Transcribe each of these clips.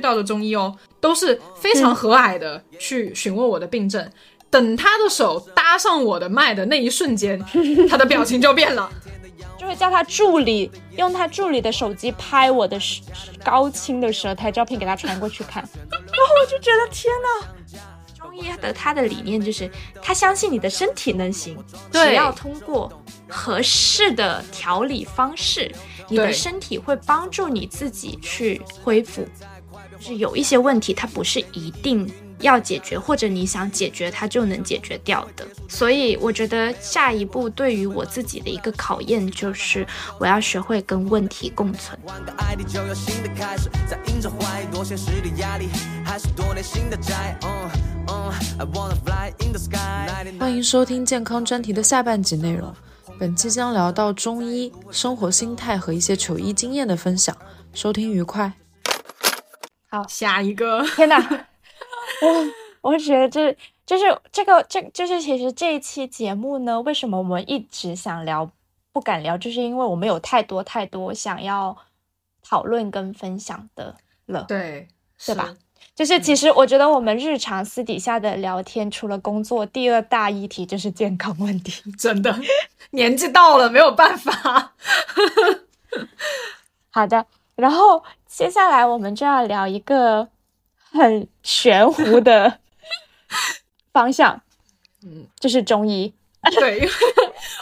遇到的中医哦，都是非常和蔼的去询问我的病症。等他的手搭上我的脉的那一瞬间，他的表情就变了，就会叫他助理用他助理的手机拍我的高清的舌苔照片给他传过去看，然 后我就觉得天哪！中医的他的理念就是，他相信你的身体能行，只要通过合适的调理方式，你的身体会帮助你自己去恢复。就是有一些问题，它不是一定。要解决，或者你想解决，它就能解决掉的。所以我觉得下一步对于我自己的一个考验，就是我要学会跟问题共存。欢迎收听健康专题的下半集内容。本期将聊到中医生活心态和一些求医经验的分享。收听愉快。好，下一个。天哪！我我觉得这就是这个这就是其实这一期节目呢，为什么我们一直想聊不敢聊，就是因为我们有太多太多想要讨论跟分享的了，对对吧？就是其实我觉得我们日常私底下的聊天，除了工作，第二大议题就是健康问题。真的，年纪到了没有办法。好的，然后接下来我们就要聊一个。很玄乎的 方向，嗯，就是中医。对，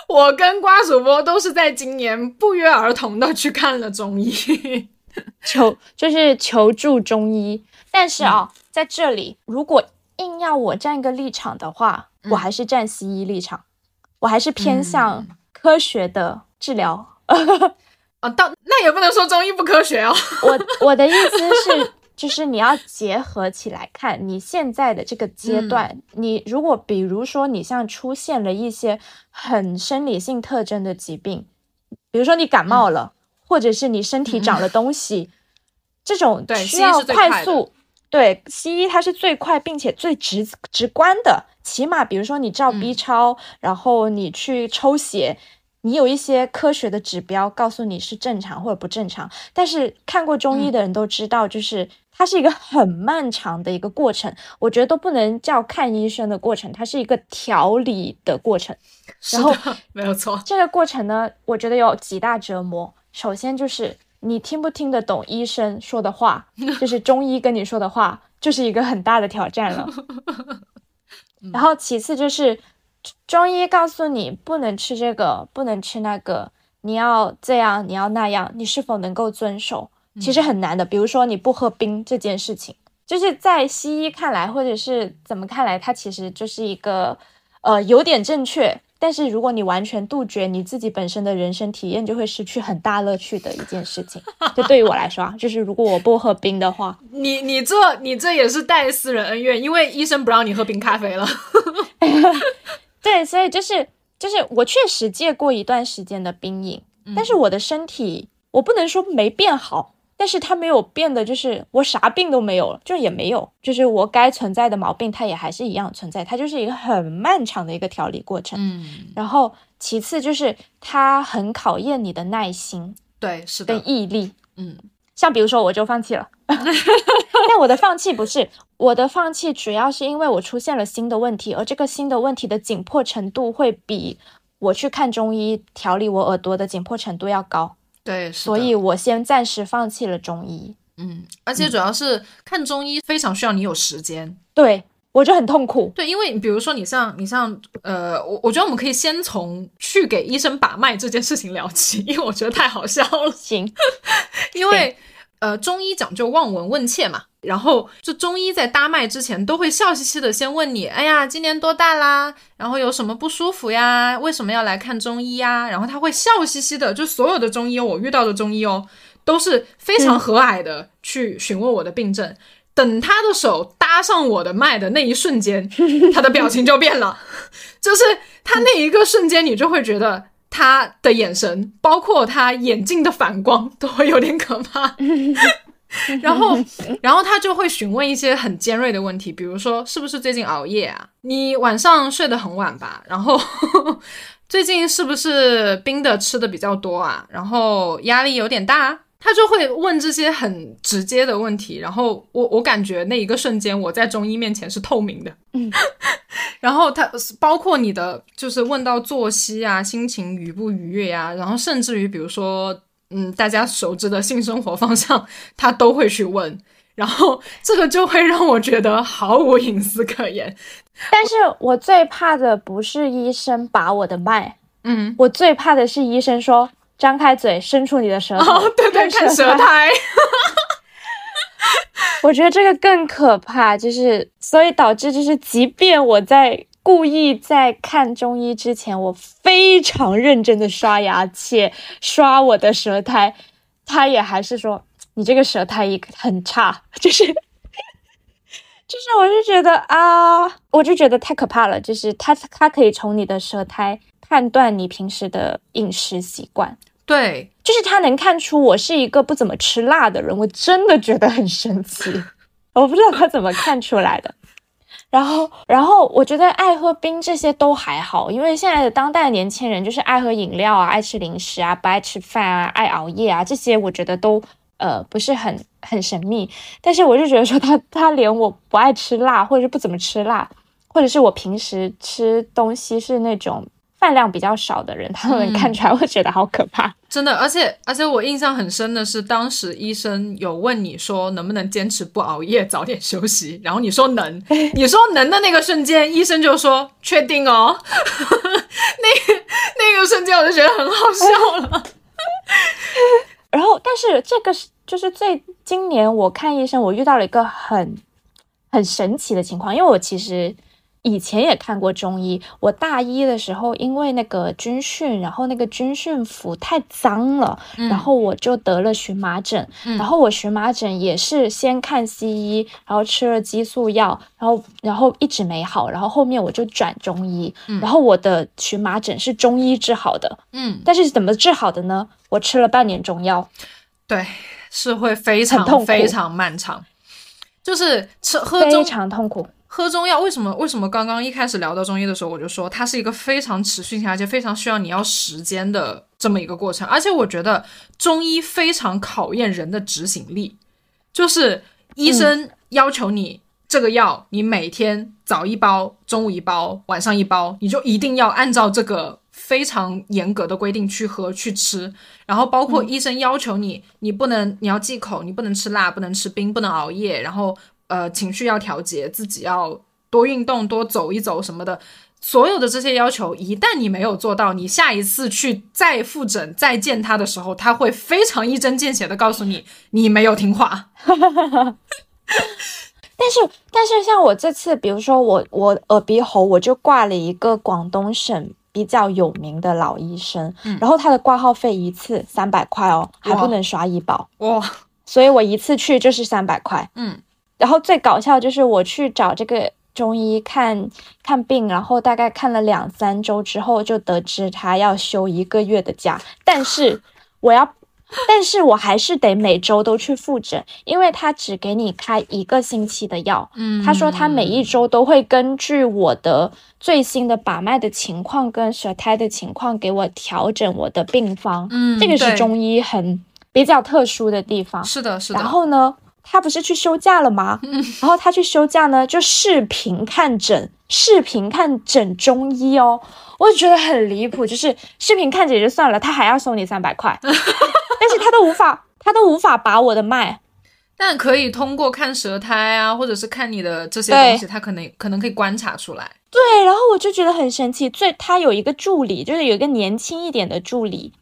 我跟瓜主播都是在今年不约而同的去看了中医，求就是求助中医。但是啊，在这里，如果硬要我站一个立场的话，我还是站西医立场，我还是偏向科学的治疗。啊，到那也不能说中医不科学哦。我我的意思是。就是你要结合起来看，你现在的这个阶段，你如果比如说你像出现了一些很生理性特征的疾病，比如说你感冒了，或者是你身体长了东西，这种需要快速，对西医它是最快并且最直直观的，起码比如说你照 B 超，然后你去抽血。你有一些科学的指标告诉你是正常或者不正常，但是看过中医的人都知道，就是它是一个很漫长的一个过程。我觉得都不能叫看医生的过程，它是一个调理的过程。然后没有错，这个过程呢，我觉得有几大折磨。首先就是你听不听得懂医生说的话，就是 中医跟你说的话，就是一个很大的挑战了。然后其次就是。中医告诉你不能吃这个，不能吃那个，你要这样，你要那样，你是否能够遵守？其实很难的。比如说你不喝冰这件事情，就是在西医看来，或者是怎么看来，它其实就是一个呃有点正确。但是如果你完全杜绝你自己本身的人生体验，就会失去很大乐趣的一件事情。就对于我来说啊，就是如果我不喝冰的话，你你这你这也是带私人恩怨，因为医生不让你喝冰咖啡了。对，所以就是就是我确实戒过一段时间的冰饮，但是我的身体我不能说没变好，但是它没有变得就是我啥病都没有了，就也没有，就是我该存在的毛病它也还是一样存在，它就是一个很漫长的一个调理过程。嗯，然后其次就是它很考验你的耐心，对，是的，跟毅力。嗯，像比如说我就放弃了。但我的放弃不是我的放弃，主要是因为我出现了新的问题，而这个新的问题的紧迫程度会比我去看中医调理我耳朵的紧迫程度要高。对，所以我先暂时放弃了中医。嗯，而且主要是看中医非常需要你有时间。对，我就很痛苦。对，因为比如说你像你像呃，我我觉得我们可以先从去给医生把脉这件事情聊起，因为我觉得太好笑了。行，因为。呃，中医讲究望闻问切嘛，然后就中医在搭脉之前都会笑嘻嘻的先问你，哎呀，今年多大啦？然后有什么不舒服呀？为什么要来看中医呀？然后他会笑嘻嘻的，就所有的中医我遇到的中医哦，都是非常和蔼的去询问我的病症。等他的手搭上我的脉的那一瞬间，他的表情就变了，就是他那一个瞬间，你就会觉得。他的眼神，包括他眼镜的反光，都会有点可怕。然后，然后他就会询问一些很尖锐的问题，比如说是不是最近熬夜啊？你晚上睡得很晚吧？然后 最近是不是冰的吃的比较多啊？然后压力有点大？他就会问这些很直接的问题，然后我我感觉那一个瞬间我在中医面前是透明的，嗯，然后他包括你的就是问到作息啊、心情愉不愉悦呀、然后甚至于比如说嗯大家熟知的性生活方向，他都会去问，然后这个就会让我觉得毫无隐私可言，但是我最怕的不是医生把我的脉，嗯，我最怕的是医生说张开嘴，伸出你的舌头，哦对对，看舌舌苔，我觉得这个更可怕，就是所以导致就是，即便我在故意在看中医之前，我非常认真的刷牙且刷我的舌苔，他也还是说你这个舌苔一很差，就是就是我就觉得啊，我就觉得太可怕了，就是他他可以从你的舌苔判断你平时的饮食习惯。对，就是他能看出我是一个不怎么吃辣的人，我真的觉得很神奇，我不知道他怎么看出来的。然后，然后我觉得爱喝冰这些都还好，因为现在的当代年轻人就是爱喝饮料啊，爱吃零食啊，不爱吃饭啊，爱熬夜啊，这些我觉得都呃不是很很神秘。但是我就觉得说他他连我不爱吃辣，或者是不怎么吃辣，或者是我平时吃东西是那种饭量比较少的人，他都能看出来，会觉得好可怕。真的，而且而且我印象很深的是，当时医生有问你说能不能坚持不熬夜，早点休息，然后你说能，你说能的那个瞬间，医生就说确定哦，那个那个瞬间我就觉得很好笑了。然后，但是这个是就是最今年我看医生，我遇到了一个很很神奇的情况，因为我其实以前也看过中医。我大一的时候，因为那个军训，然后那个军训服太脏了，然后我就得了荨麻疹。然后我荨麻疹也是先看西医，然后吃了激素药，然后然后一直没好，然后后面我就转中医，然后我的荨麻疹是中医治好的。嗯，但是怎么治好的呢？我吃了半年中药。对，是会非常痛苦非常漫长，就是吃喝非常痛苦。喝中药为什么？为什么刚刚一开始聊到中医的时候，我就说它是一个非常持续性，而且非常需要你要时间的这么一个过程。而且我觉得中医非常考验人的执行力，就是医生要求你这个药，你每天早一包，中午一包，晚上一包，你就一定要按照这个非常严格的规定去喝去吃。然后包括医生要求你，你不能你要忌口，你不能吃辣，不能吃冰，不能熬夜，然后呃情绪要调节，自己要多运动，多走一走什么的。所有的这些要求，一旦你没有做到，你下一次去再复诊、再见他的时候，他会非常一针见血的告诉你，你没有听话。但是，但是像我这次，比如说我我耳鼻喉，我就挂了一个广东省比较有名的老医生，嗯然后他的挂号费一次三百块哦，还不能刷医保，哇，所以我一次去就是三百块。嗯然后最搞笑就是我去找这个中医看看病，然后大概看了两三周之后，就得知他要休一个月的假，但是 我要。但是我还是得每周都去复诊，因为他只给你开一个星期的药。嗯他说他每一周都会根据我的最新的把脉的情况跟舌苔的情况给我调整我的病方。嗯，这个是中医很比较特殊的地方。是的，是的。然后呢，他不是去休假了吗？然后他去休假呢，就视频看诊，视频看诊中医哦，我就觉得很离谱。就是视频看诊也就算了，他还要收你三百块，但是他都无法，他都无法把我的脉。但可以通过看舌苔啊，或者是看你的这些东西，他可能可能可以观察出来。对，然后我就觉得很神奇。最他有一个助理，就是有一个年轻一点的助理，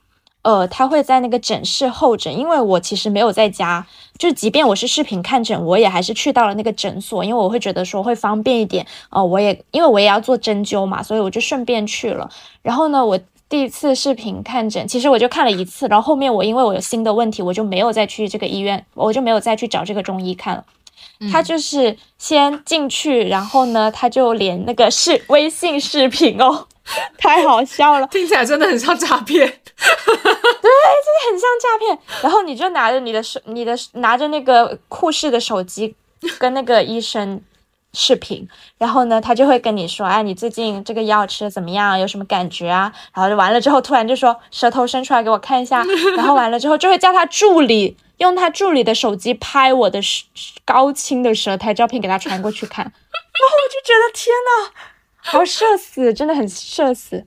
呃，他会在那个诊室候诊，因为我其实没有在家，就是即便我是视频看诊，我也还是去到了那个诊所，因为我会觉得说会方便一点。呃，我也因为我也要做针灸嘛，所以我就顺便去了。然后呢，我第一次视频看诊，其实我就看了一次，然后后面我因为我有新的问题，我就没有再去这个医院，我就没有再去找这个中医看了。他就是先进去，然后呢，他就连那个视微信视频哦，太好笑了，听起来真的很像诈骗。很像诈骗。然后你就拿着你的手，你的拿着那个护士的手机，跟那个医生视频，然后呢，他就会跟你说，哎，你最近这个药吃的怎么样？有什么感觉啊？然后就完了之后，突然就说舌头伸出来给我看一下，然后完了之后就会叫他助理用他助理的手机拍我的高清的舌苔照片给他传过去看，然后我就觉得天呐，好社死，真的很社死。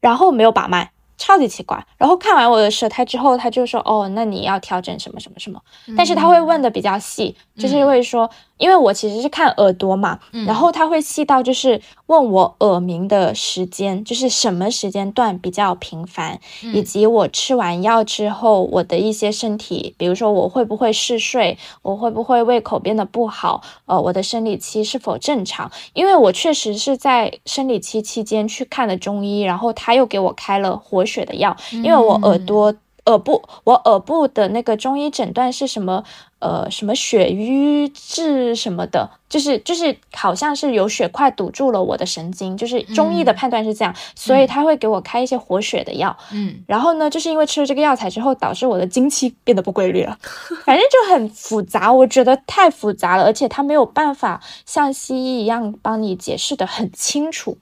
然后没有把脉。超级奇怪，然后看完我的舌苔之后，他就说：“哦，那你要调整什么什么什么。”但是他会问的比较细，就是会说。因为我其实是看耳朵嘛，然后他会细到就是问我耳鸣的时间，就是什么时间段比较频繁，以及我吃完药之后我的一些身体，比如说我会不会嗜睡，我会不会胃口变得不好，呃，我的生理期是否正常？因为我确实是在生理期期间去看的中医，然后他又给我开了活血的药，因为我耳朵。耳部，我耳部的那个中医诊断是什么？呃，什么血瘀滞什么的，就是就是好像是有血块堵住了我的神经，就是中医的判断是这样，所以他会给我开一些活血的药。嗯，然后呢，就是因为吃了这个药材之后，导致我的经期变得不规律了，反正就很复杂，我觉得太复杂了，而且他没有办法像西医一样帮你解释的很清楚，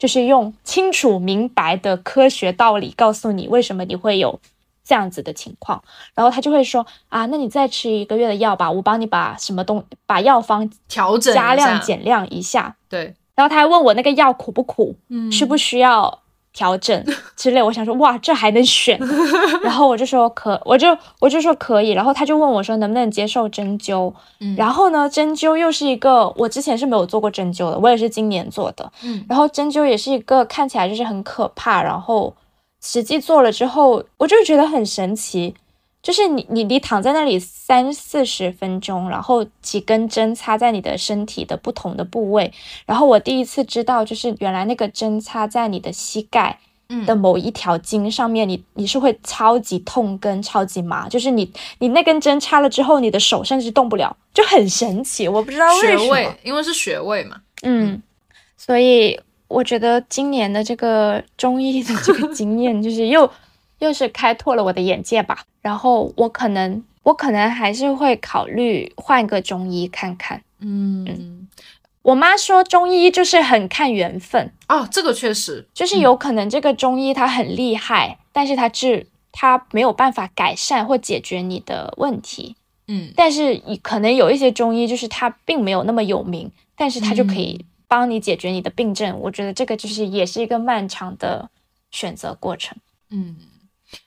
就是用清楚明白的科学道理告诉你为什么你会有。这样子的情况，然后他就会说啊，那你再吃一个月的药吧，我帮你把什么东把药方调整加量减量一下。对，然后他还问我那个药苦不苦，嗯，需不需要调整 之类。我想说哇，这还能选？然后我就说可，我就我就说可以。然后他就问我说能不能接受针灸？嗯，然后呢，针灸又是一个我之前是没有做过针灸的，我也是今年做的。嗯，然后针灸也是一个看起来就是很可怕，然后。实际做了之后，我就觉得很神奇，就是你你你躺在那里三四十分钟，然后几根针插在你的身体的不同的部位，然后我第一次知道，就是原来那个针插在你的膝盖的某一条筋上面，你你是会超级痛跟超级麻，就是你你那根针插了之后，你的手甚至动不了，就很神奇，我不知道为什么，因为是穴位嘛，嗯，所以。我觉得今年的这个中医的这个 经验，就是又又是开拓了我的眼界吧。然后我可能我可能还是会考虑换个中医看看。嗯，我妈说中医就是很看缘分哦，这个确实就是有可能这个中医他很厉害，但是他治他没有办法改善或解决你的问题。嗯，但是可能有一些中医就是他并没有那么有名，但是他就可以。帮你解决你的病症，我觉得这个就是也是一个漫长的选择过程。嗯，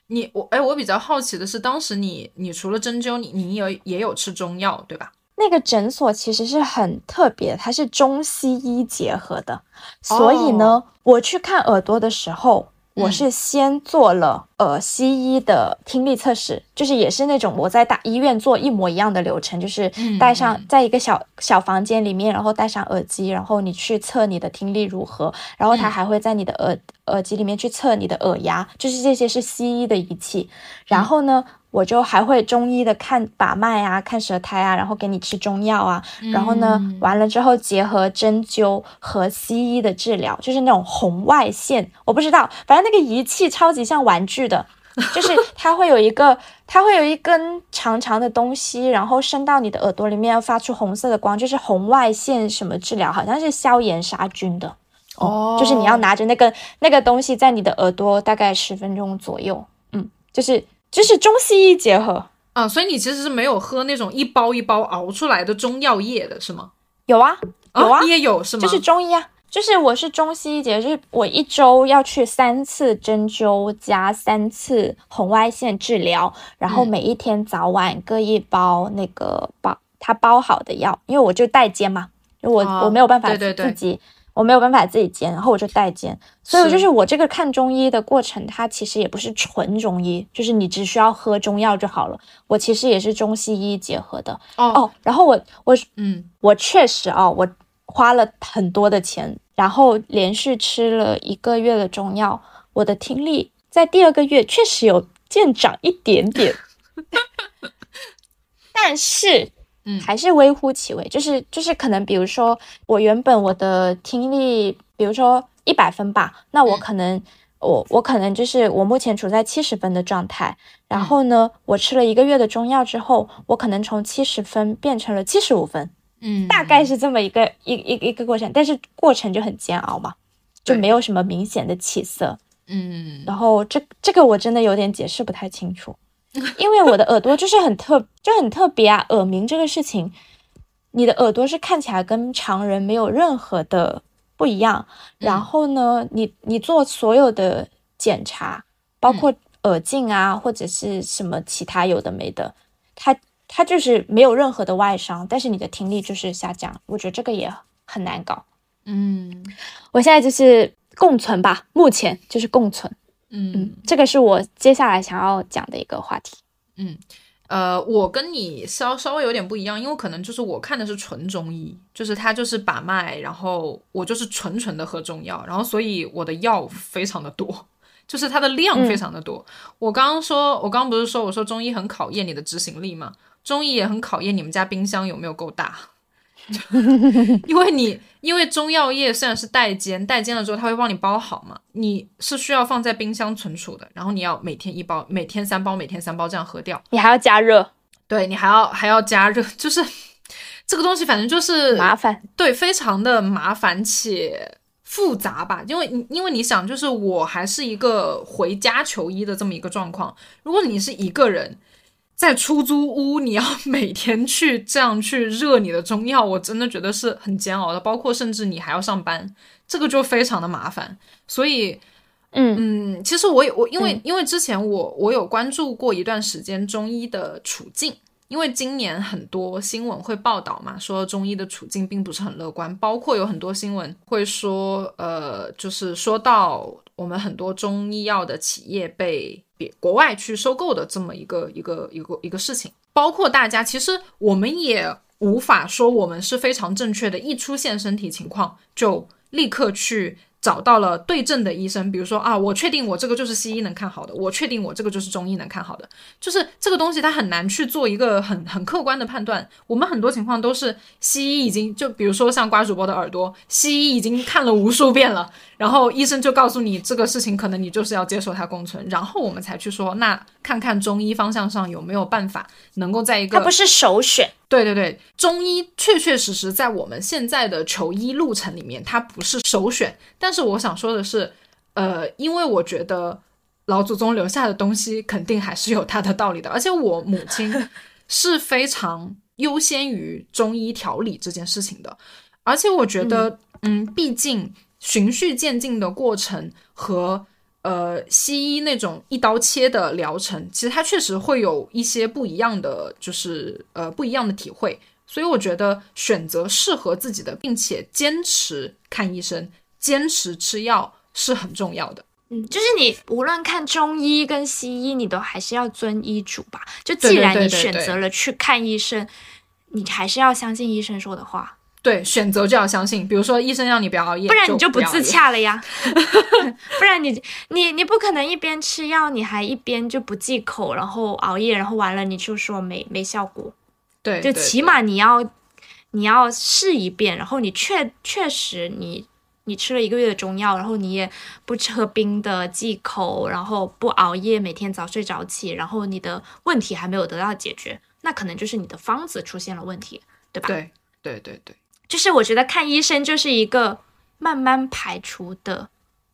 你我哎，我比较好奇的是，当时你你除了针灸，你你有也有吃中药对吧？那个诊所其实是很特别，它是中西医结合的，所以呢，我去看耳朵的时候。我是先做了呃西医的听力测试，就是也是那种我在大医院做一模一样的流程，就是戴上在一个小小房间里面，然后戴上耳机，然后你去测你的听力如何，然后他还会在你的耳耳机里面去测你的耳压，就是这些是西医的仪器，然后呢。我就还会中医的看把脉啊，看舌苔啊，然后给你吃中药啊，然后呢，完了之后结合针灸和西医的治疗，就是那种红外线，我不知道，反正那个仪器超级像玩具的，就是它会有一个，它会有一根长长的东西，然后伸到你的耳朵里面，要发出红色的光，就是红外线什么治疗，好像是消炎杀菌的。哦，就是你要拿着那个那个东西在你的耳朵大概十分钟左右，嗯，就是。就是中西医结合啊，所以你其实是没有喝那种一包一包熬出来的中药液的是吗？有啊，有啊，你也有是吗？就是中医啊，就是我是中西医结合，就是我一周要去三次针灸加三次红外线治疗，然后每一天早晚各一包那个包他包好的药，因为我就代煎嘛，我我没有办法自己。我没有办法自己煎，然后我就代煎，所以就是我这个看中医的过程，它其实也不是纯中医，就是你只需要喝中药就好了。我其实也是中西医结合的哦。然后我我嗯，我确实啊，我花了很多的钱，然后连续吃了一个月的中药，我的听力在第二个月确实有见长一点点，但是。还是微乎其微，就是就是可能，比如说我原本我的听力，比如说一百分吧，那我可能我我可能就是我目前处在七十分的状态，然后呢，我吃了一个月的中药之后，我可能从七十分变成了七十五分，嗯，大概是这么一个一一一个过程，但是过程就很煎熬嘛，就没有什么明显的起色。嗯。然后这这个我真的有点解释不太清楚，因为我的耳朵就是很特就很特别啊，耳鸣这个事情，你的耳朵是看起来跟常人没有任何的不一样。然后呢，你你做所有的检查，包括耳镜啊，或者是什么其他有的没的，它它就是没有任何的外伤，但是你的听力就是下降。我觉得这个也很难搞。嗯我现在就是共存吧，目前就是共存。嗯嗯，这个是我接下来想要讲的一个话题。嗯呃，我跟你稍稍微有点不一样，因为可能就是我看的是纯中医，就是他就是把脉，然后我就是纯纯的喝中药，然后所以我的药非常的多，就是它的量非常的多。我刚刚说，我刚刚不是说我说中医很考验你的执行力吗？中医也很考验你们家冰箱有没有够大。因为你因为中药液虽然是代煎，代煎了之后它会帮你包好嘛，你是需要放在冰箱存储的，然后你要每天一包，每天三包，每天三包这样喝掉。你还要加热，对你还要还要加热，就是这个东西，反正就是麻烦。对，非常的麻烦且复杂吧。因为你因为你想，就是我还是一个回家求医的这么一个状况。如果你是一个人在出租屋，你要 每天去这样去热你的中药，我真的觉得是很煎熬的。包括甚至你还要上班，这个就非常的麻烦。所以嗯嗯，其实我有我因为、嗯因为之前我我有关注过一段时间中医的处境，因为今年很多新闻会报道嘛，说中医的处境并不是很乐观，包括有很多新闻会说，呃，就是说到我们很多中医药的企业被别国外去收购的这么一个一个一个一个事情，包括大家其实我们也无法说我们是非常正确的，一出现身体情况就立刻去找到了对症的医生，比如说啊，我确定我这个就是西医能看好的，我确定我这个就是中医能看好的，就是这个东西它很难去做一个很很客观的判断。我们很多情况都是西医已经就比如说像瓜主播的耳朵，西医已经看了无数遍了，然后医生就告诉你这个事情可能你就是要接受它共存，然后我们才去说那看看中医方向上有没有办法能够在一个它不是首选。对对对，中医确确实实在我们现在的求医路程里面，它不是首选。但是我想说的是，呃，因为我觉得老祖宗留下的东西肯定还是有它的道理的，而且我母亲是非常优先于中医调理这件事情的，而且我觉得，嗯，毕竟循序渐进的过程和。呃，西医那种一刀切的疗程，其实它确实会有一些不一样的，就是呃不一样的体会。所以我觉得选择适合自己的，并且坚持看医生、坚持吃药是很重要的。嗯，就是你无论看中医跟西医，你都还是要遵医嘱吧。就既然你选择了去看医生，你还是要相信医生说的话，对，选择就要相信。比如说医生让你不要熬夜，不然你就不自洽了呀。不然你你你不可能一边吃药，你还一边就不忌口，然后熬夜，然后完了你就说没没效果。对，对就起码你要你要试一遍，然后你确确实你你吃了一个月的中药，然后你也不吃喝冰的忌口，然后不熬夜，每天早睡早起，然后你的问题还没有得到解决，那可能就是你的方子出现了问题，对吧？对对对对就是我觉得看医生就是一个慢慢排除的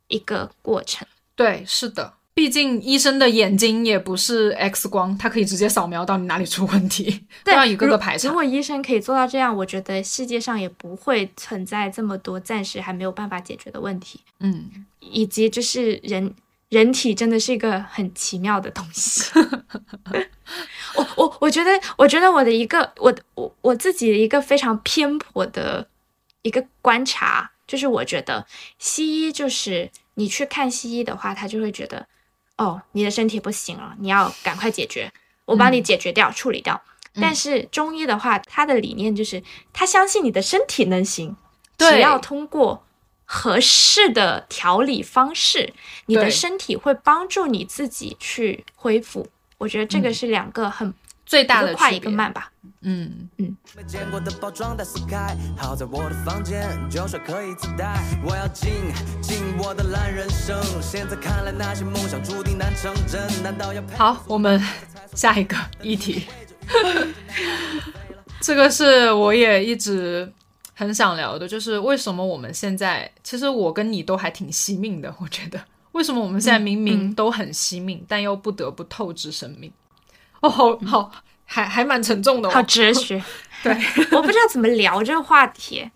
一个过程。对，是的。毕竟医生的眼睛也不是 X 光，他可以直接扫描到你哪里出问题，都要一个个排查如。果医生可以做到这样，我觉得世界上也不会存在这么多暂时还没有办法解决的问题。嗯，以及就是人人体真的是一个很奇妙的东西。我我我觉得，我觉得我的一个我我我自己的一个非常偏颇的一个观察，就是我觉得西医就是你去看西医的话，他就会觉得哦，你的身体不行了，你要赶快解决，我帮你解决掉、处理掉。但是中医的话，他的理念就是他相信你的身体能行，只要通过合适的调理方式，你的身体会帮助你自己去恢复。我觉得这个是两个很、最大的快一个慢吧。嗯，没见过的包装袋撕开，好在我的房间就说可以自带。我要进进我的烂人生，现在看来那些梦想注定难成真。难道要好，我们下一个议题。这个是我也一直很想聊的，就是为什么我们现在，其实我跟你都还挺惜命的，我觉得为什么我们现在明明都很惜命，但又不得不透支生命？哦，好好，还还蛮沉重的、哦，好哲学。对，我不知道怎么聊这个话题，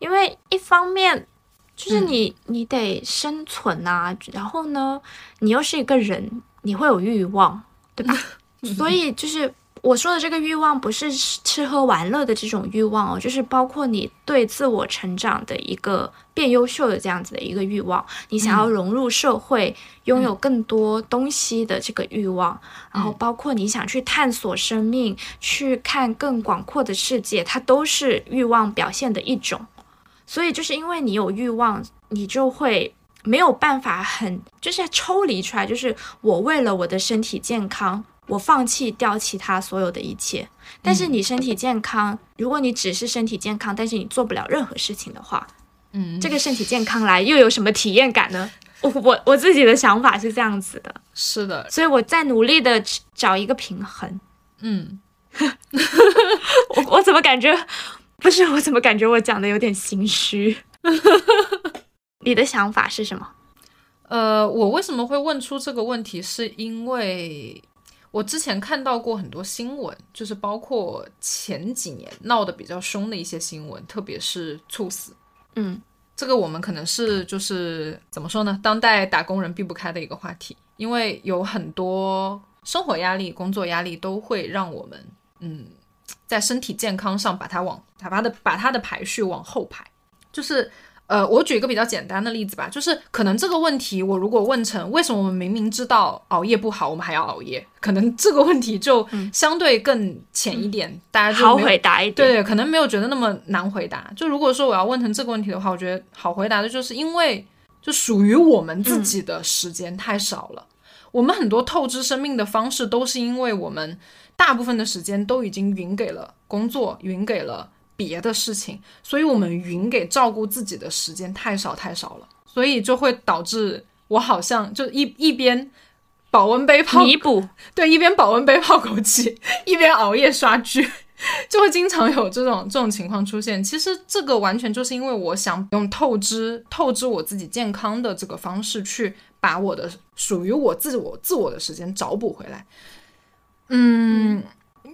因为一方面就是你、你得生存啊，然后呢，你又是一个人，你会有欲望，对吧？所以就是我说的这个欲望，不是吃喝玩乐的这种欲望哦，就是包括你对自我成长的一个变优秀的这样子的一个欲望，你想要融入社会，拥有更多东西的这个欲望，然后包括你想去探索生命，去看更广阔的世界，它都是欲望表现的一种。所以就是因为你有欲望，你就会没有办法很就是抽离出来，就是我为了我的身体健康。我放弃掉其他所有的一切，但是你身体健康，如果你只是身体健康，但是你做不了任何事情的话，嗯，这个身体健康来又有什么体验感呢？我我我自己的想法是这样子的，是的，所以我在努力的找一个平衡。嗯，我我怎么感觉不是？我怎么感觉我讲的有点心虚？你的想法是什么？呃，我为什么会问出这个问题，是因为。我之前看到过很多新闻，就是包括前几年闹得比较凶的一些新闻，特别是猝死。嗯，这个我们可能是就是怎么说呢？当代打工人避不开的一个话题，因为有很多生活压力、工作压力都会让我们嗯，在身体健康上把它往把它的把它的排序往后排，就是。呃，我举一个比较简单的例子吧，就是可能这个问题，我如果问成为什么我们明明知道熬夜不好，我们还要熬夜，可能这个问题就相对更浅一点，大家就好回答一点。对对，可能没有觉得那么难回答。就如果说我要问成这个问题的话，我觉得好回答的就是因为就属于我们自己的时间太少了，我们很多透支生命的方式都是因为我们大部分的时间都已经匀给了工作，匀给了。别的事情，所以我们匀给照顾自己的时间太少太少了，所以就会导致我好像就一一边保温杯泡弥补，对，一边保温杯泡枸杞，一边熬夜刷剧，就会经常有这种这种情况出现。其实这个完全就是因为我想用透支透支我自己健康的这个方式去把我的属于我自我自我的时间找补回来。嗯，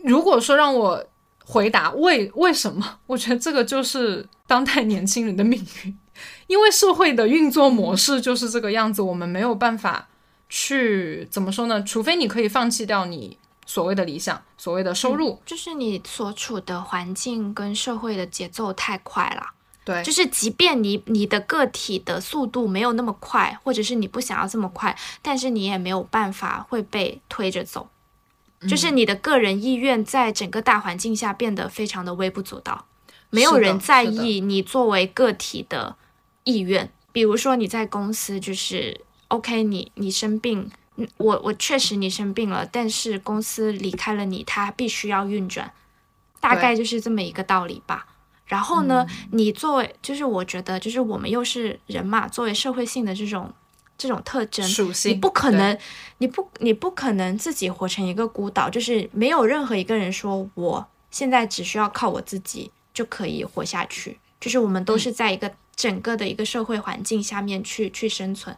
如果说让我。回答为为什么？我觉得这个就是当代年轻人的命运，因为社会的运作模式就是这个样子，我们没有办法去怎么说呢？除非你可以放弃掉你所谓的理想、所谓的收入，就是你所处的环境跟社会的节奏太快了。对，就是即便你你的个体的速度没有那么快，或者是你不想要这么快，但是你也没有办法会被推着走。就是你的个人意愿在整个大环境下变得非常的微不足道，没有人在意你作为个体的意愿。比如说你在公司，就是 OK，你你生病，我我确实你生病了，但是公司离开了你，它必须要运转，大概就是这么一个道理吧。然后呢，你作为就是我觉得就是我们又是人嘛，作为社会性的这种。这种特征，属性你不可能，你不，你不可能自己活成一个孤岛，就是没有任何一个人说我现在只需要靠我自己就可以活下去。就是我们都是在一个整个的一个社会环境下面去去生存。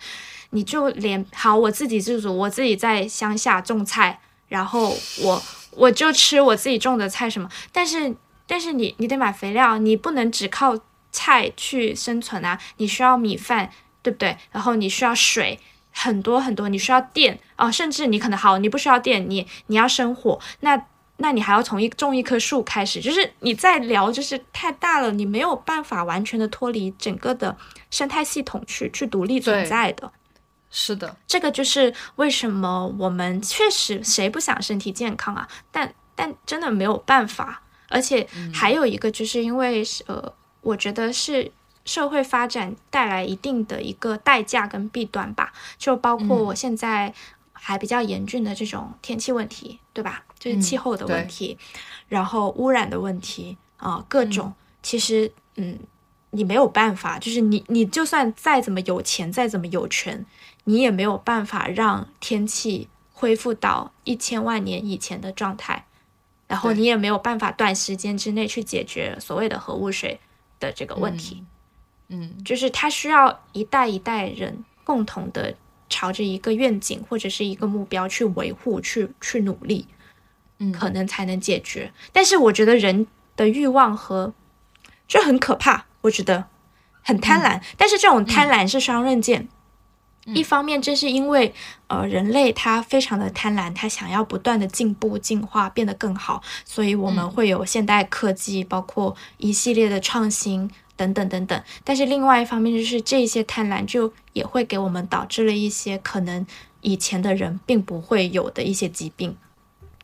你就连好，我自己自主，我自己在乡下种菜，然后我我就吃我自己种的菜什么。但是但是你你得买肥料，你不能只靠菜去生存啊，你需要米饭。对不对？然后你需要水很多很多，你需要电啊，甚至你可能好，你不需要电，你你要生火，那那你还要从一种一棵树开始，就是你在聊，就是太大了，你没有办法完全的脱离整个的生态系统去去独立存在的。是的，这个就是为什么我们确实谁不想身体健康啊？但但真的没有办法，而且还有一个就是因为呃，我觉得是。社会发展带来一定的一个代价跟弊端吧，就包括我现在还比较严峻的这种天气问题，对吧？就是气候的问题，然后污染的问题啊，各种。其实，嗯，你没有办法，就是你，你就算再怎么有钱，再怎么有权，你也没有办法让天气恢复到一千万年以前的状态。然后你也没有办法短时间之内去解决所谓的核污水的这个问题。嗯就是它需要一代一代人共同的朝着一个愿景或者是一个目标去维护、去去努力，嗯，可能才能解决。但是我觉得人的欲望和就很可怕，我觉得很贪婪，但是这种贪婪是双刃剑。一方面，正是因为呃人类他非常的贪婪，他想要不断的进步、进化，变得更好，所以我们会有现代科技，包括一系列的创新等等等等。但是另外一方面，就是这些贪婪就也会给我们导致了一些可能以前的人并不会有的一些疾病。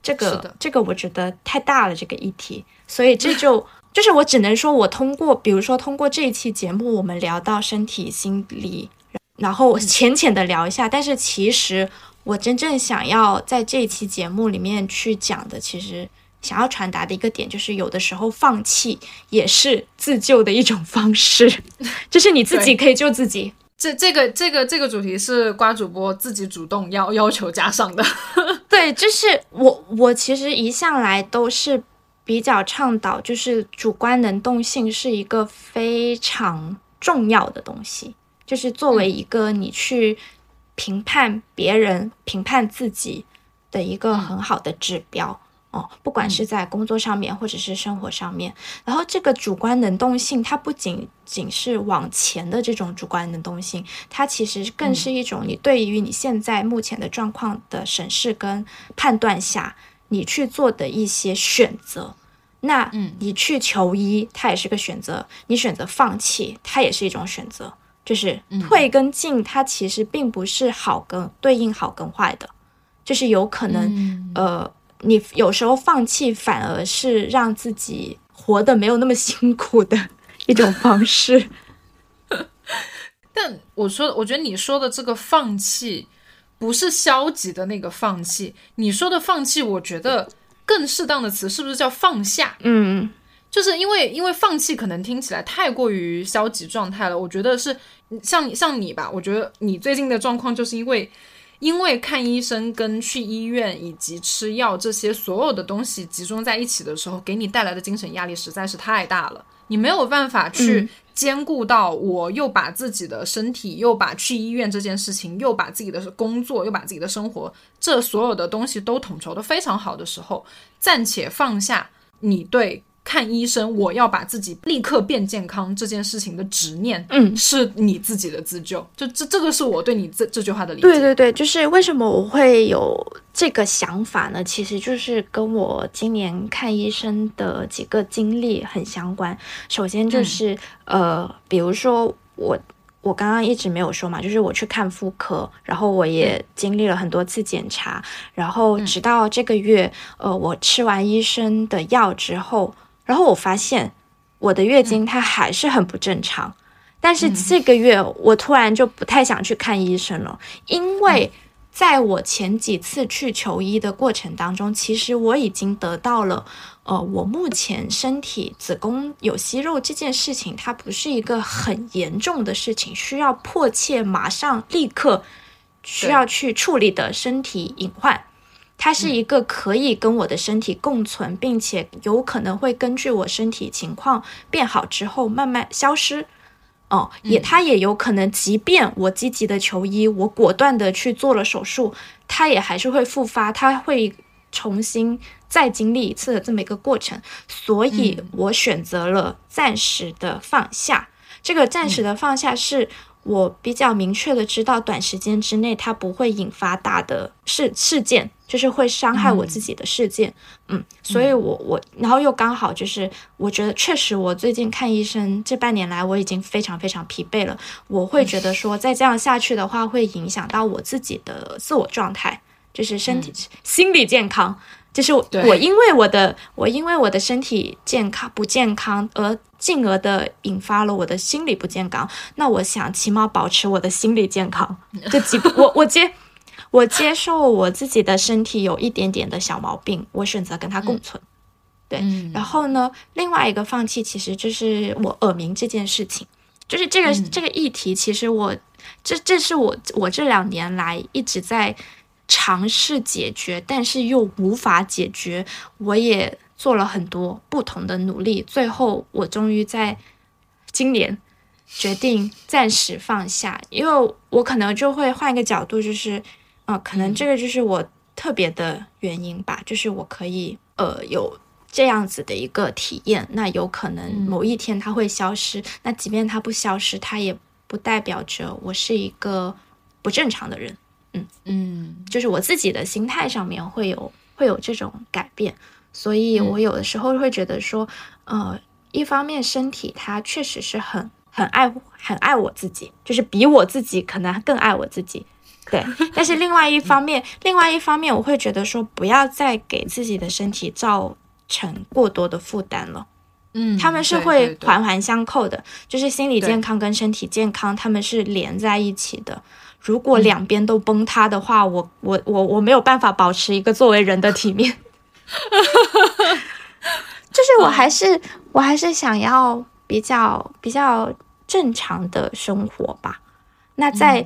这是个的这个我觉得太大了，这个议题，所以这就就是我只能说，我通过比如说通过这一期节目，我们聊到身体、心理，然后浅浅的聊一下，但是其实我真正想要在这一期节目里面去讲的，其实想要传达的一个点，就是有的时候放弃也是自救的一种方式，就是你自己可以救自己。这这个这个这个主题是瓜主播自己主动要 要求加上的。对，就是我我其实一向来都是比较倡导，就是主观能动性是一个非常重要的东西，就是作为一个你去评判别人、评判自己的一个很好的指标。哦，不管是在工作上面或者是生活上面，然后这个主观能动性，它不仅仅是往前的这种主观能动性，它其实更是一种你对于你现在目前的状况的审视跟判断下，你去做的一些选择。那你去求医，它也是个选择；你选择放弃，它也是一种选择。就是退跟进，它其实并不是好跟对应好跟坏的，就是有可能、呃。你有时候放弃，反而是让自己活得没有那么辛苦的一种方式。但我说，我觉得你说的这个放弃，不是消极的那个放弃。你说的放弃，我觉得更适当的词是不是叫放下？嗯，就是因为因为放弃可能听起来太过于消极状态了。我觉得是像像你吧，我觉得你最近的状况就是因为。因为看医生、跟去医院以及吃药这些所有的东西集中在一起的时候，给你带来的精神压力实在是太大了。你没有办法去兼顾到，我又把自己的身体，又把去医院这件事情，又把自己的工作，又把自己的生活，这所有的东西都统筹的非常好的时候，暂且放下你对。看医生，我要把自己立刻变健康这件事情的执念，嗯，是你自己的自救。就这，这个是我对你这这句话的理解。对对对，就是为什么我会有这个想法呢？其实就是跟我今年看医生的几个经历很相关。首先就是、呃，比如说我。我刚刚一直没有说嘛，就是我去看妇科，然后我也经历了很多次检查，然后直到这个月，呃，我吃完医生的药之后，然后我发现我的月经它还是很不正常，但是这个月我突然就不太想去看医生了，因为在我前几次去求医的过程当中，其实我已经得到了，呃，我目前身体子宫有息肉这件事情，它不是一个很严重的事情，需要迫切马上立刻需要去处理的身体隐患。它是一个可以跟我的身体共存，并且有可能会根据我身体情况变好之后慢慢消失。哦，也它也有可能，即便我积极的求医，我果断的去做了手术，它也还是会复发，它会重新再经历一次的这么一个过程。所以我选择了暂时的放下。这个暂时的放下是我比较明确的知道，短时间之内它不会引发大的事事件，就是会伤害我自己的事件。嗯，所以我我然后又刚好就是，我觉得确实我最近看医生这半年来，我已经非常非常疲惫了。我会觉得说，再这样下去的话，会影响到我自己的自我状态，就是身体、心理健康。就是我因为我的我因为我的身体健康不健康，而进而的引发了我的心理不健康。那我想起码保持我的心理健康，就几步我我接我接受我自己的身体有一点点的小毛病，我选择跟它共存。对，然后呢，另外一个放弃其实就是我耳鸣这件事情，就是这个、这个议题，其实我这这是我我这两年来一直在尝试解决，但是又无法解决。我也做了很多不同的努力，最后我终于在今年决定暂时放下，因为我可能就会换一个角度，就是，呃，可能这个就是我特别的原因吧，就是我可以呃有这样子的一个体验，那有可能某一天它会消失，那即便它不消失，它也不代表着我是一个不正常的人。嗯。就是我自己的心态上面会有会有这种改变，所以我有的时候会觉得说，呃，一方面身体它确实是很很爱很爱我自己，就是比我自己可能更爱我自己，对。但是另外一方面，另外一方面我会觉得说，不要再给自己的身体造成过多的负担了。嗯，他们是会环环相扣的，就是心理健康跟身体健康，他们是连在一起的。如果两边都崩塌的话，我我我我没有办法保持一个作为人的体面。就是我还是、我还是想要比较比较正常的生活吧。那在、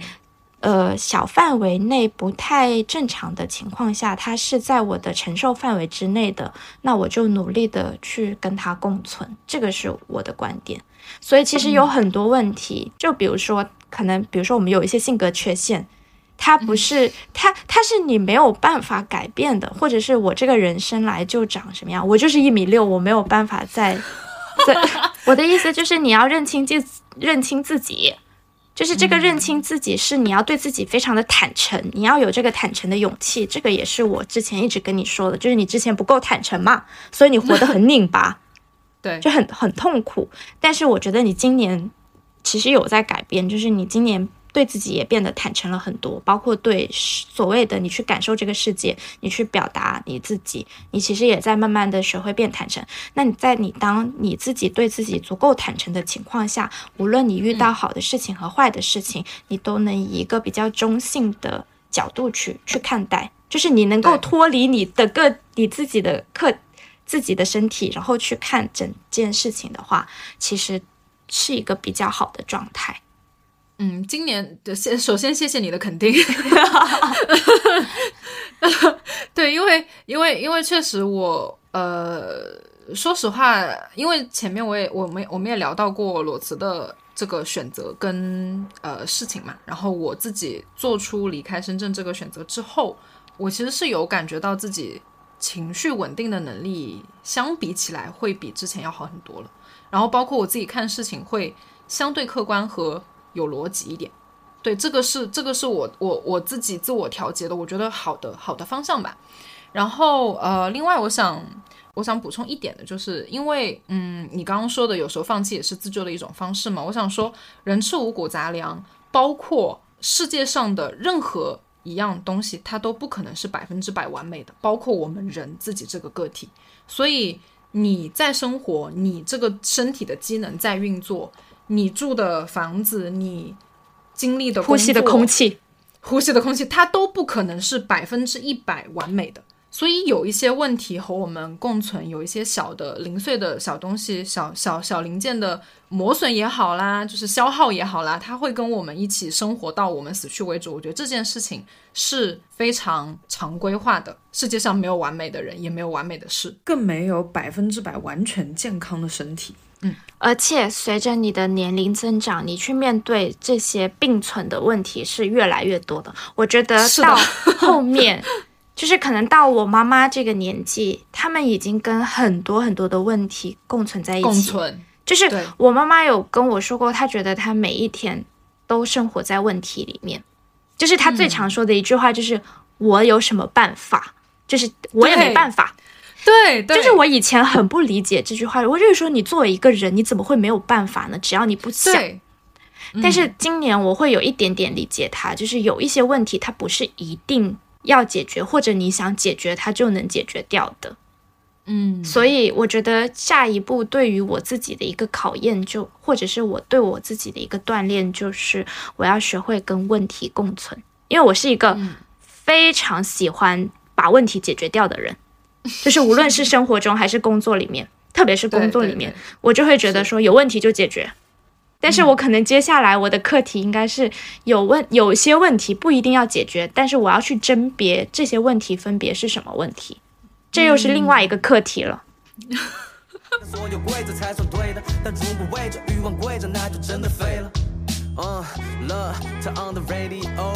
呃小范围内不太正常的情况下，它是在我的承受范围之内的，那我就努力的去跟它共存，这个是我的观点。所以其实有很多问题，就比如说，可能比如说我们有一些性格缺陷，它不是它它是你没有办法改变的，或者是我这个人生来就长什么样，我就是一米六，我没有办法再再。我的意思就是你要认清自认清自己。就是这个认清自己，是你要对自己非常的坦诚，你要有这个坦诚的勇气。这个也是我之前一直跟你说的，就是你之前不够坦诚嘛，所以你活得很拧巴。对，就很很痛苦。但是我觉得你今年其实有在改变，就是你今年对自己也变得坦诚了很多，包括对所谓的你去感受这个世界，你去表达你自己，你其实也在慢慢的学会变坦诚。那你在你当你自己对自己足够坦诚的情况下，无论你遇到好的事情和坏的事情，你都能以一个比较中性的角度去去看待。就是你能够脱离你的个你自己的课自己的身体，然后去看整件事情的话，其实是一个比较好的状态。嗯，今年的先首先谢谢你的肯定。对，因为因为因为确实我呃，说实话，因为前面我也我们我们也聊到过裸辞的这个选择跟呃事情嘛，然后我自己做出离开深圳这个选择之后，我其实是有感觉到自己情绪稳定的能力相比起来会比之前要好很多了，然后包括我自己看事情会相对客观和有逻辑一点。对，这个是这个是我我我自己自我调节的，我觉得好的好的方向吧。然后呃，另外我想我想补充一点的就是，因为嗯，你刚刚说的有时候放弃也是自救的一种方式嘛。我想说，人吃五谷杂粮，包括世界上的任何一样东西，它都不可能是百分之百完美的，包括我们人自己这个个体。所以你在生活，你这个身体的机能在运作，你住的房子，你经历的呼吸的空气，呼吸的空气，它都不可能是百分之一百完美的。所以有一些问题和我们共存，有一些小的零碎的小东西、小小小零件的磨损也好啦，就是消耗也好啦，它会跟我们一起生活到我们死去为止。我觉得这件事情是非常常规化的。世界上没有完美的人，也没有完美的事。更没有百分之百完全健康的身体。嗯而且随着你的年龄增长，你去面对这些并存的问题是越来越多的。我觉得到后面，就是可能到我妈妈这个年纪，他们已经跟很多很多的问题共存在一起。共存，就是我妈妈有跟我说过，她觉得她每一天都生活在问题里面。就是她最常说的一句话，就是“我有什么办法”，就是我也没办法。对，对就是我以前很不理解这句话，我就是说，你作为一个人，你怎么会没有办法呢？只要你不想。但是今年我会有一点点理解它，就是有一些问题它不是一定要解决，或者你想解决它就能解决掉的。嗯，所以我觉得下一步对于我自己的一个考验就，或者是我对我自己的一个锻炼，就是我要学会跟问题共存，因为我是一个非常喜欢把问题解决掉的人，就是无论是生活中还是工作里面，特别是工作里面，对对对。我就会觉得说有问题就解决。但是我可能接下来我的课题应该是有问有些问题不一定要解决，但是我要去甄别这些问题分别是什么问题，这又是另外一个课题了。所有规则才算对的，但如果为着欲望跪着，那就真的废了。嗯，Love on the radio，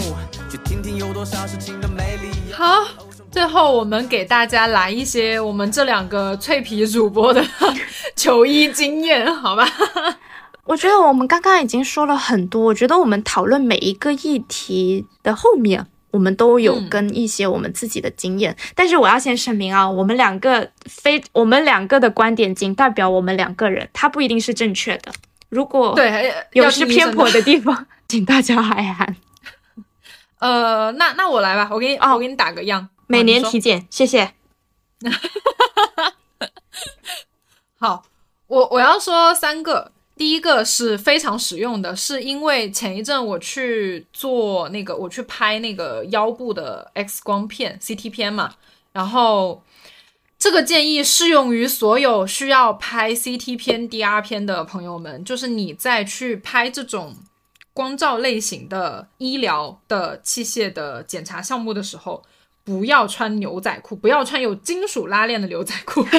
去听听有多少事情的美丽。好，最后我们给大家来一些我们这两个脆皮主播的 求医经验，好吧？我觉得我们刚刚已经说了很多，我觉得我们讨论每一个议题的后面，我们都有跟一些我们自己的经验。但是我要先声明啊，我们两个非我们两个的观点仅代表我们两个人，它不一定是正确的。如果对有失偏颇的地方，请大家海涵。呃，那那我来吧，我给你哦，我给你打个样，每年体检，谢谢。好，我我要说三个。第一个是非常实用的，是因为前一阵我去做那个，我去拍那个腰部的 X 光片 CT 片嘛，然后这个建议适用于所有需要拍 CT 片、DR 片的朋友们，就是你在去拍这种光照类型的医疗的器械的检查项目的时候，不要穿牛仔裤，不要穿有金属拉链的牛仔裤。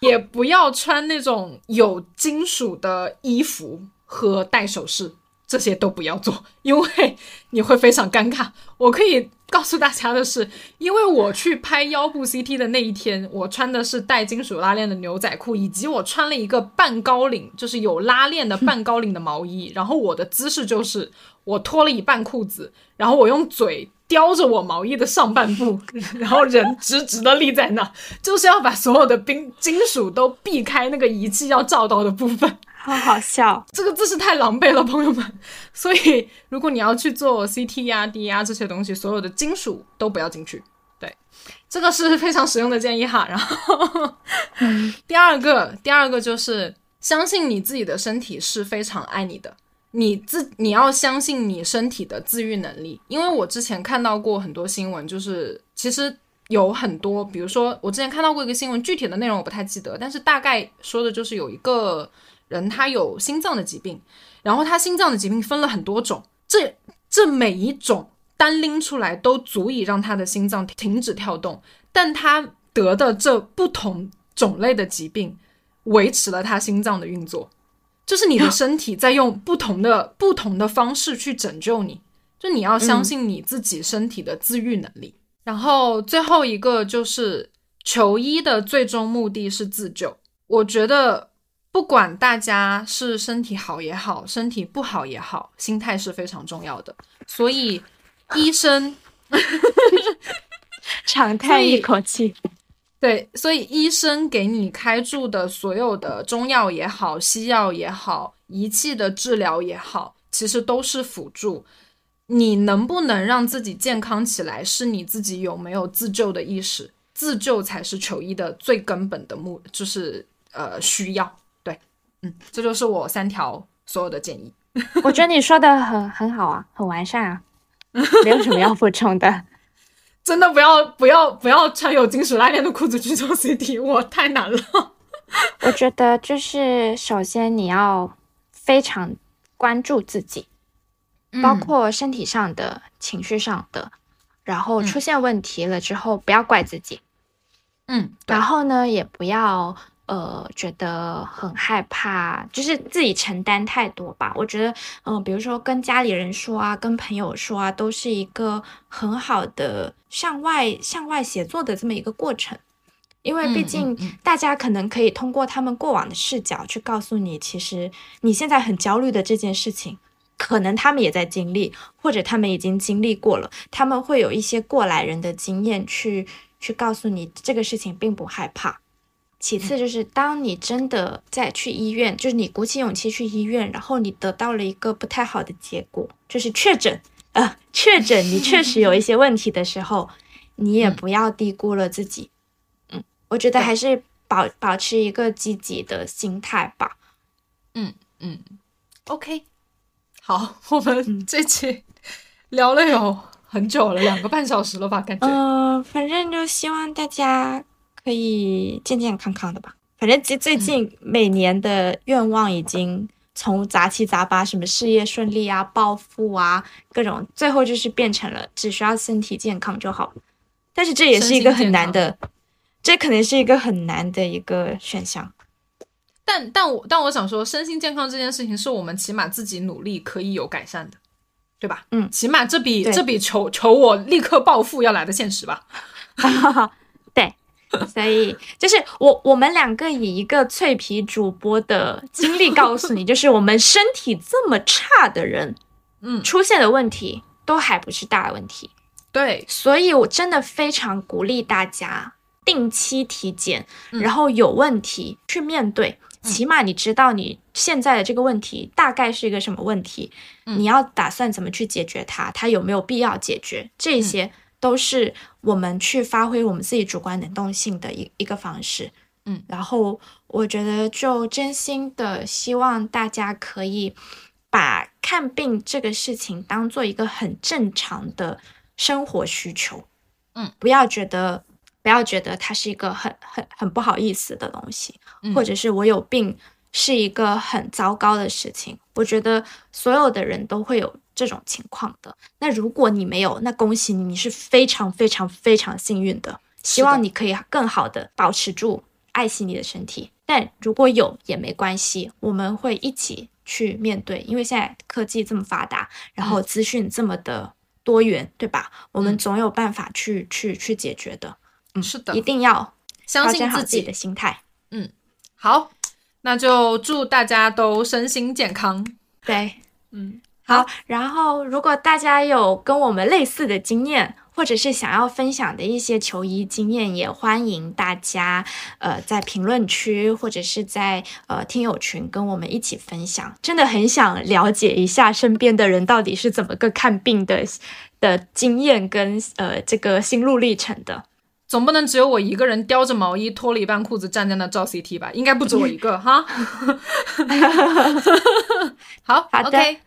也不要穿那种有金属的衣服和戴首饰，这些都不要做，因为你会非常尴尬。我可以告诉大家的是，因为我去拍腰部 CT 的那一天，我穿的是带金属拉链的牛仔裤，以及我穿了一个半高领，就是有拉链的半高领的毛衣。然后我的姿势就是我脱了一半裤子，然后我用嘴。叼着我毛衣的上半部，然后人直直的立在那，就是要把所有的冰金属都避开那个仪器要照到的部分。好好笑，这个姿势太狼狈了，朋友们。所以如果你要去做 CT 呀、D 呀这些东西，所有的金属都不要进去。对，这个是非常实用的建议哈。然后第二个，第二个就是相信你自己的身体是非常爱你的。你自你要相信你身体的自愈能力，因为我之前看到过很多新闻，就是其实有很多，比如说我之前看到过一个新闻，具体的内容我不太记得，但是大概说的就是有一个人他有心脏的疾病，然后他心脏的疾病分了很多种，这这每一种单拎出来都足以让他的心脏停止跳动，但他得的这不同种类的疾病维持了他心脏的运作。就是你的身体在用不同的 不同的方式去拯救你，就你要相信你自己身体的自愈能力。然后最后一个就是求医的最终目的是自救。我觉得不管大家是身体好也好，身体不好也好，心态是非常重要的。所以医生 长叹一口气。对，所以医生给你开注的所有的中药也好，西药也好，仪器的治疗也好，其实都是辅助。你能不能让自己健康起来，是你自己有没有自救的意识，自救才是求医的最根本的目，就是呃需要。对，嗯，这就是我三条所有的建议。我觉得你说的很很好啊，很完善啊，没有什么要补充的。真的不要不要不要穿有金属拉链的裤子去做 CT，我太难了。我觉得就是首先你要非常关注自己，包括身体上的、情绪上的，然后出现问题了之后不要怪自己。嗯，然后呢也不要。呃，觉得很害怕，就是自己承担太多吧。我觉得，嗯，比如说跟家里人说啊，跟朋友说啊，都是一个很好的向外向外协作的这么一个过程。因为毕竟大家可能可以通过他们过往的视角去告诉你，其实你现在很焦虑的这件事情，可能他们也在经历，或者他们已经经历过了。他们会有一些过来人的经验去去告诉你，这个事情并不害怕。其次就是，当你真的在去医院，就是你鼓起勇气去医院，然后你得到了一个不太好的结果，就是确诊，呃，确诊你确实有一些问题的时候，你也不要低估了自己。嗯，我觉得还是保保持一个积极的心态吧。嗯嗯，OK，好，我们这期聊了有很久了，两个半小时了吧？感觉。嗯，反正就希望大家。可以健健康康的吧，反正最最近每年的愿望已经从杂七杂八，什么事业顺利啊、暴富啊，各种，最后就是变成了只需要身体健康就好。但是这也是一个很难的，这可能是一个很难的一个选项。但但我但我想说，身心健康这件事情是我们起码自己努力可以有改善的，对吧？嗯，起码这比这比求求我立刻暴富要来的现实吧。对，所以就是我我们两个以一个脆皮主播的经历告诉你，就是我们身体这么差的人，嗯。出现的问题都还不是大问题。对，所以我真的非常鼓励大家定期体检，嗯。然后有问题去面对。起码你知道你现在的这个问题大概是一个什么问题，嗯。你要打算怎么去解决它，它有没有必要解决，这些都是我们去发挥我们自己主观能动性的一一个方式。嗯，然后我觉得就真心的希望大家可以把看病这个事情当做一个很正常的生活需求，嗯，不要觉得不要觉得它是一个很很很不好意思的东西，嗯或者是我有病是一个很糟糕的事情。我觉得所有的人都会有这种情况的。那如果你没有，那恭喜你，你是非常非常非常幸运的。希望你可以更好的保持住爱惜你的身体。但如果有也没关系，我们会一起去面对，因为现在科技这么发达，然后资讯这么的多元，对吧？我们嗯总有办法去去去解决的。嗯是的一，定要相调信自己的。心态。嗯好，那就祝大家都身心健康。对，嗯，好。然后，如果大家有跟我们类似的经验，或者是想要分享的一些求医经验，也欢迎大家呃在评论区或者是在呃听友群跟我们一起分享。真的很想了解一下身边的人到底是怎么个看病的的经验跟呃这个心路历程的。总不能只有我一个人叼着毛衣脱了一半裤子站在那照 CT 吧？应该不止我一个哈。好好的 o k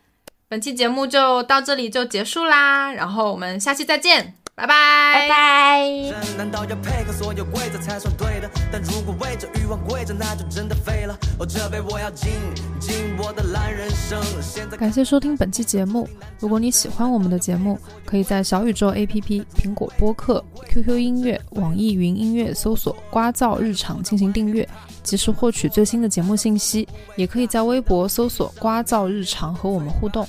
本期节目就到这里就结束啦，然后我们下期再见，拜拜，拜拜。人难道要配合所有规则才算对的？但如果为着欲望跪着，那就真的废了。哦，这杯我要敬敬我的烂人生。现在。感谢收听本期节目。如果你喜欢我们的节目，可以在小宇宙 APP、苹果播客、QQ 音乐、网易云音乐搜索“瓜噪日常”进行订阅，及时获取最新的节目信息。也可以在微博搜索“瓜噪日常”和我们互动。